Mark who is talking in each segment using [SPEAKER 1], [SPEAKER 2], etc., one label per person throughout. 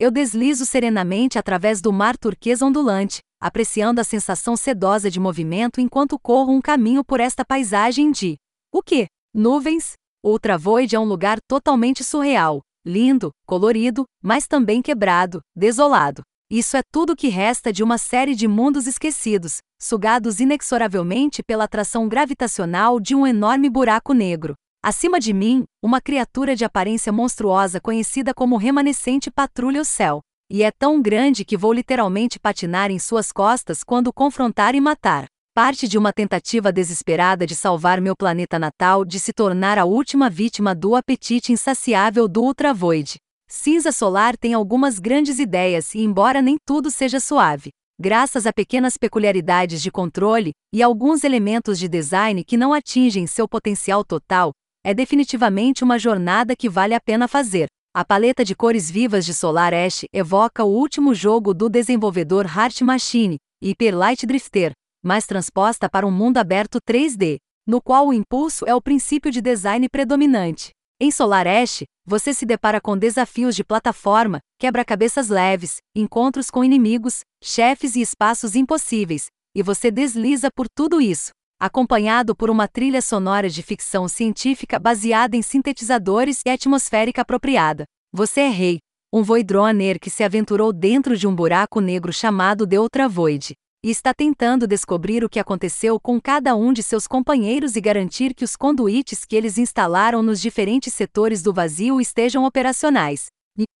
[SPEAKER 1] Eu deslizo serenamente através do mar turquesa ondulante, apreciando a sensação sedosa de movimento enquanto corro um caminho por esta paisagem de. O que? Nuvens? Ultravoid é um lugar totalmente surreal, lindo, colorido, mas também quebrado, desolado. Isso é tudo que resta de uma série de mundos esquecidos, sugados inexoravelmente pela atração gravitacional de um enorme buraco negro. Acima de mim, uma criatura de aparência monstruosa conhecida como remanescente patrulha o céu. E é tão grande que vou literalmente patinar em suas costas quando confrontar e matar. Parte de uma tentativa desesperada de salvar meu planeta natal de se tornar a última vítima do apetite insaciável do ultravoid. Cinza Solar tem algumas grandes ideias e, embora nem tudo seja suave, graças a pequenas peculiaridades de controle e alguns elementos de design que não atingem seu potencial total, é definitivamente uma jornada que vale a pena fazer. A paleta de cores vivas de Solar Ash evoca o último jogo do desenvolvedor Heart Machine, Hyper Light Drifter, mas transposta para um mundo aberto 3D, no qual o impulso é o princípio de design predominante. Em Solar Ash, você se depara com desafios de plataforma, quebra-cabeças leves, encontros com inimigos, chefes e espaços impossíveis, e você desliza por tudo isso, acompanhado por uma trilha sonora de ficção científica baseada em sintetizadores e atmosférica apropriada. Você é rei, um Voidrunner que se aventurou dentro de um buraco negro chamado The Ultravoid e está tentando descobrir o que aconteceu com cada um de seus companheiros e garantir que os conduítes que eles instalaram nos diferentes setores do vazio estejam operacionais.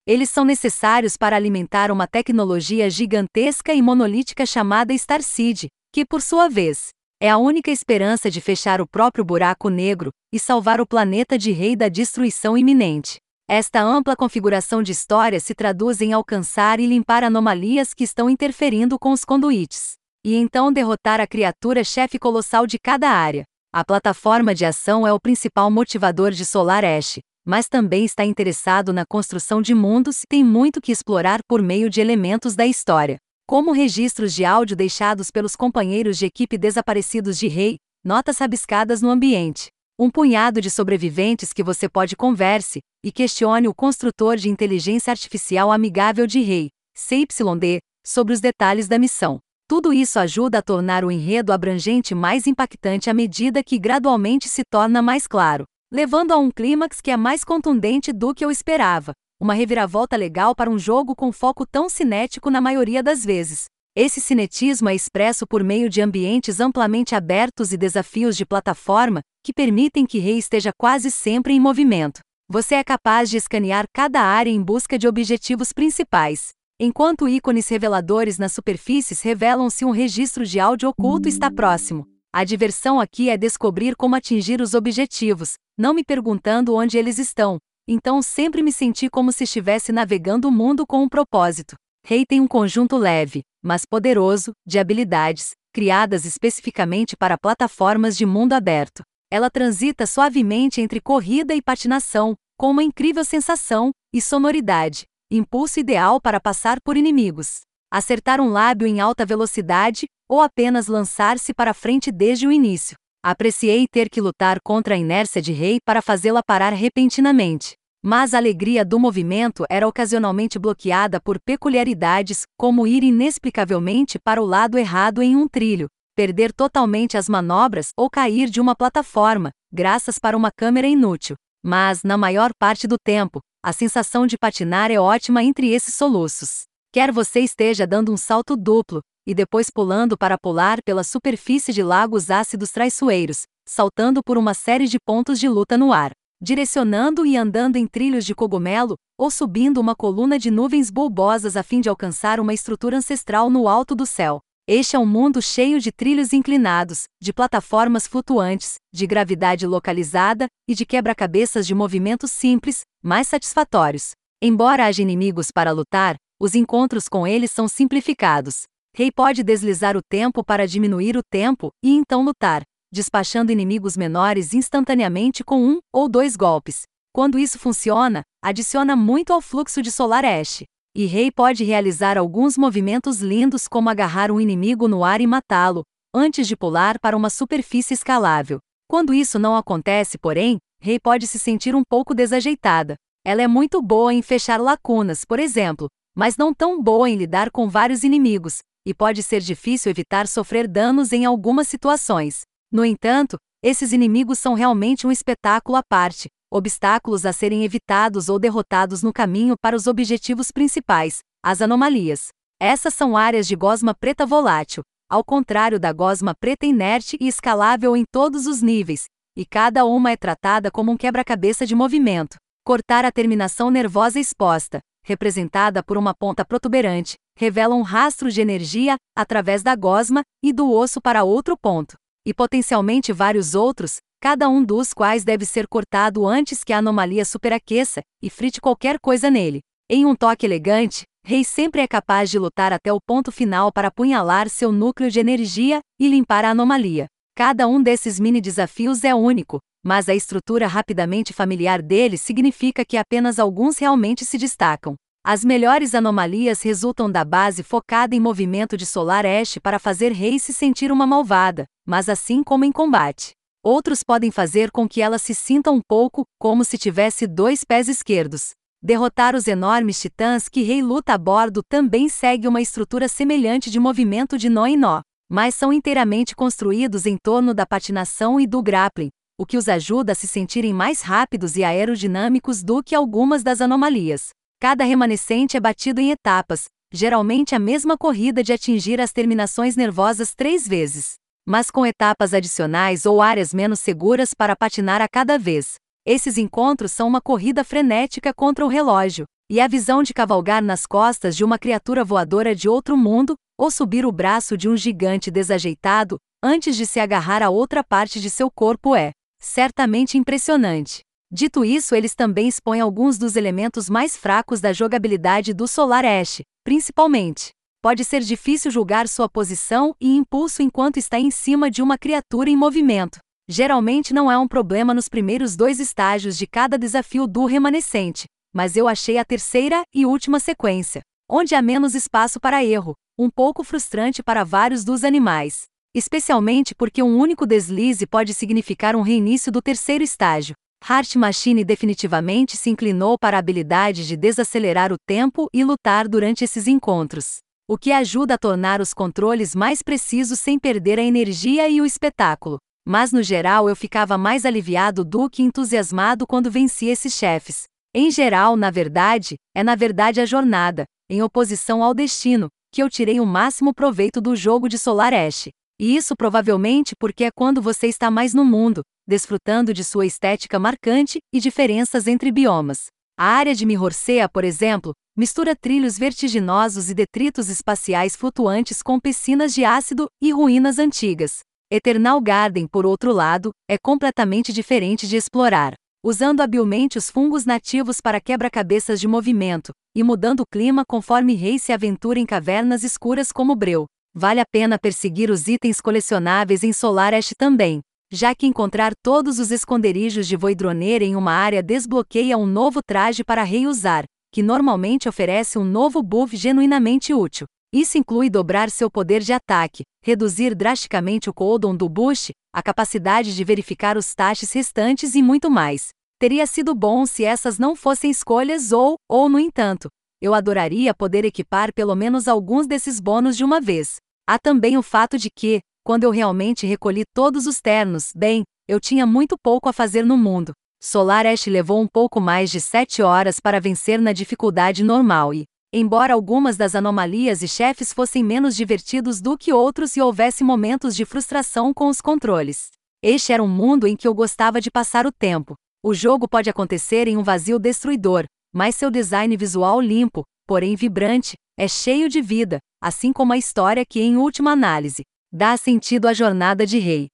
[SPEAKER 1] Eles são necessários para alimentar uma tecnologia gigantesca e monolítica chamada Starseed, que por sua vez é a única esperança de fechar o próprio buraco negro e salvar o planeta de rei da destruição iminente. Esta ampla configuração de história se traduz em alcançar e limpar anomalias que estão interferindo com os conduítes. E então derrotar a criatura-chefe colossal de cada área. A plataforma de ação é o principal motivador de Solar Ash, mas também está interessado na construção de mundos e tem muito que explorar por meio de elementos da história, como registros de áudio deixados pelos companheiros de equipe desaparecidos de Rei, notas rabiscadas no ambiente, um punhado de sobreviventes que você pode converse e questione o construtor de inteligência artificial amigável de Rei, CYD, sobre os detalhes da missão. Tudo isso ajuda a tornar o enredo abrangente mais impactante à medida que gradualmente se torna mais claro, levando a um clímax que é mais contundente do que eu esperava. Uma reviravolta legal para um jogo com foco tão cinético na maioria das vezes. Esse cinetismo é expresso por meio de ambientes amplamente abertos e desafios de plataforma, que permitem que Rei esteja quase sempre em movimento. Você é capaz de escanear cada área em busca de objetivos principais. Enquanto ícones reveladores nas superfícies revelam se um registro de áudio oculto está próximo. A diversão aqui é descobrir como atingir os objetivos, não me perguntando onde eles estão. Então sempre me senti como se estivesse navegando o mundo com um propósito. Rei tem um conjunto leve, mas poderoso, de habilidades, criadas especificamente para plataformas de mundo aberto. Ela transita suavemente entre corrida e patinação, com uma incrível sensação e sonoridade, impulso ideal para passar por inimigos, acertar um lábio em alta velocidade ou apenas lançar-se para frente desde o início. Apreciei ter que lutar contra a inércia de Rei para fazê-la parar repentinamente. Mas a alegria do movimento era ocasionalmente bloqueada por peculiaridades, como ir inexplicavelmente para o lado errado em um trilho, perder totalmente as manobras ou cair de uma plataforma, graças para uma câmera inútil. Mas, na maior parte do tempo, a sensação de patinar é ótima entre esses soluços. Quer você esteja dando um salto duplo, e depois pulando para pular pela superfície de lagos ácidos traiçoeiros, saltando por uma série de pontos de luta no ar direcionando e andando em trilhos de cogumelo, ou subindo uma coluna de nuvens bulbosas a fim de alcançar uma estrutura ancestral no alto do céu. Este é um mundo cheio de trilhos inclinados, de plataformas flutuantes, de gravidade localizada e de quebra-cabeças de movimentos simples, mais satisfatórios. Embora haja inimigos para lutar, os encontros com eles são simplificados. Rei pode deslizar o tempo para diminuir o tempo e então lutar, despachando inimigos menores instantaneamente com um ou dois golpes. Quando isso funciona, adiciona muito ao fluxo de Solar Ash. E Rei pode realizar alguns movimentos lindos como agarrar um inimigo no ar e matá-lo, antes de pular para uma superfície escalável. Quando isso não acontece, porém, Rei pode se sentir um pouco desajeitada. Ela é muito boa em fechar lacunas, por exemplo, mas não tão boa em lidar com vários inimigos, e pode ser difícil evitar sofrer danos em algumas situações. No entanto, esses inimigos são realmente um espetáculo à parte, obstáculos a serem evitados ou derrotados no caminho para os objetivos principais, as anomalias. Essas são áreas de gosma preta volátil, ao contrário da gosma preta inerte e escalável em todos os níveis, e cada uma é tratada como um quebra-cabeça de movimento. Cortar a terminação nervosa exposta, representada por uma ponta protuberante, revela um rastro de energia através da gosma e do osso para outro ponto, e potencialmente vários outros, cada um dos quais deve ser cortado antes que a anomalia superaqueça e frite qualquer coisa nele. Em um toque elegante, Rei sempre é capaz de lutar até o ponto final para apunhalar seu núcleo de energia e limpar a anomalia. Cada um desses mini desafios é único, mas a estrutura rapidamente familiar deles significa que apenas alguns realmente se destacam. As melhores anomalias resultam da base focada em movimento de Solar Ash para fazer Rei se sentir uma malvada, mas assim como em combate. Outros podem fazer com que ela se sinta um pouco como se tivesse dois pés esquerdos. Derrotar os enormes titãs que Rei luta a bordo também segue uma estrutura semelhante de movimento de nó em nó, mas são inteiramente construídos em torno da patinação e do grappling, o que os ajuda a se sentirem mais rápidos e aerodinâmicos do que algumas das anomalias. Cada remanescente é batido em etapas, geralmente a mesma corrida de atingir as terminações nervosas três vezes, mas com etapas adicionais ou áreas menos seguras para patinar a cada vez. Esses encontros são uma corrida frenética contra o relógio, e a visão de cavalgar nas costas de uma criatura voadora de outro mundo, ou subir o braço de um gigante desajeitado, antes de se agarrar a outra parte de seu corpo é, certamente impressionante. Dito isso, eles também expõem alguns dos elementos mais fracos da jogabilidade do Solar Ash, principalmente. Pode ser difícil julgar sua posição e impulso enquanto está em cima de uma criatura em movimento geralmente não é um problema nos primeiros dois estágios de cada desafio do remanescente, mas eu achei a terceira e última sequência, onde há menos espaço para erro, um pouco frustrante para vários dos animais. Especialmente porque um único deslize pode significar um reinício do terceiro estágio. Heart Machine definitivamente se inclinou para a habilidade de desacelerar o tempo e lutar durante esses encontros, o que ajuda a tornar os controles mais precisos sem perder a energia e o espetáculo mas no geral eu ficava mais aliviado do que entusiasmado quando venci esses chefes. Em geral, na verdade, é na verdade a jornada, em oposição ao destino, que eu tirei o máximo proveito do jogo de Solar Ash. E isso provavelmente porque é quando você está mais no mundo, desfrutando de sua estética marcante e diferenças entre biomas. A área de Mihorsea, por exemplo, mistura trilhos vertiginosos e detritos espaciais flutuantes com piscinas de ácido e ruínas antigas. Eternal Garden, por outro lado, é completamente diferente de explorar. Usando habilmente os fungos nativos para quebra-cabeças de movimento, e mudando o clima conforme Rei se aventura em cavernas escuras como Breu. Vale a pena perseguir os itens colecionáveis em Solar Ash também, já que encontrar todos os esconderijos de Voidroner em uma área desbloqueia um novo traje para Rei usar, que normalmente oferece um novo buff genuinamente útil. Isso inclui dobrar seu poder de ataque, reduzir drasticamente o cooldown do boost, a capacidade de verificar os tastes restantes e muito mais. Teria sido bom se essas não fossem escolhas ou, ou no entanto, eu adoraria poder equipar pelo menos alguns desses bônus de uma vez. Há também o fato de que, quando eu realmente recolhi todos os ternos, bem, eu tinha muito pouco a fazer no mundo. Solar Ash levou um pouco mais de 7 horas para vencer na dificuldade normal e, Embora algumas das anomalias e chefes fossem menos divertidos do que outros e houvesse momentos de frustração com os controles. Este era um mundo em que eu gostava de passar o tempo. O jogo pode acontecer em um vazio destruidor, mas seu design visual limpo, porém vibrante, é cheio de vida, assim como a história que, em última análise, dá sentido à jornada de rei.